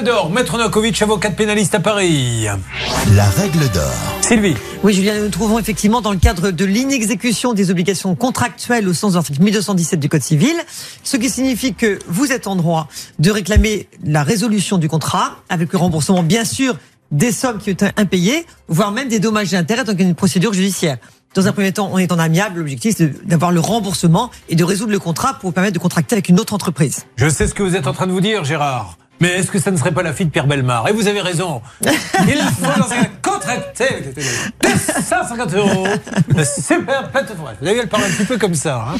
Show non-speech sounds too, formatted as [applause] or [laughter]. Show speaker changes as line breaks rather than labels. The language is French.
règle d'or, Maître Novakovic, avocat pénaliste à Paris.
La règle d'or.
Sylvie.
Oui, Julien, nous nous trouvons effectivement dans le cadre de l'inexécution des obligations contractuelles au sens de l'article 1217 du Code civil, ce qui signifie que vous êtes en droit de réclamer la résolution du contrat avec le remboursement, bien sûr, des sommes qui ont été impayées, voire même des dommages et intérêts dans une procédure judiciaire. Dans un premier temps, on est en amiable. L'objectif, c'est d'avoir le remboursement et de résoudre le contrat pour vous permettre de contracter avec une autre entreprise.
Je sais ce que vous êtes en train de vous dire, Gérard. Mais est-ce que ça ne serait pas la fille de Pierre Belmar? Et vous avez raison. [laughs] Il faut dans un contracter avec 250 euros. Super plateforme. Vous avez elle parle un petit peu comme ça. Hein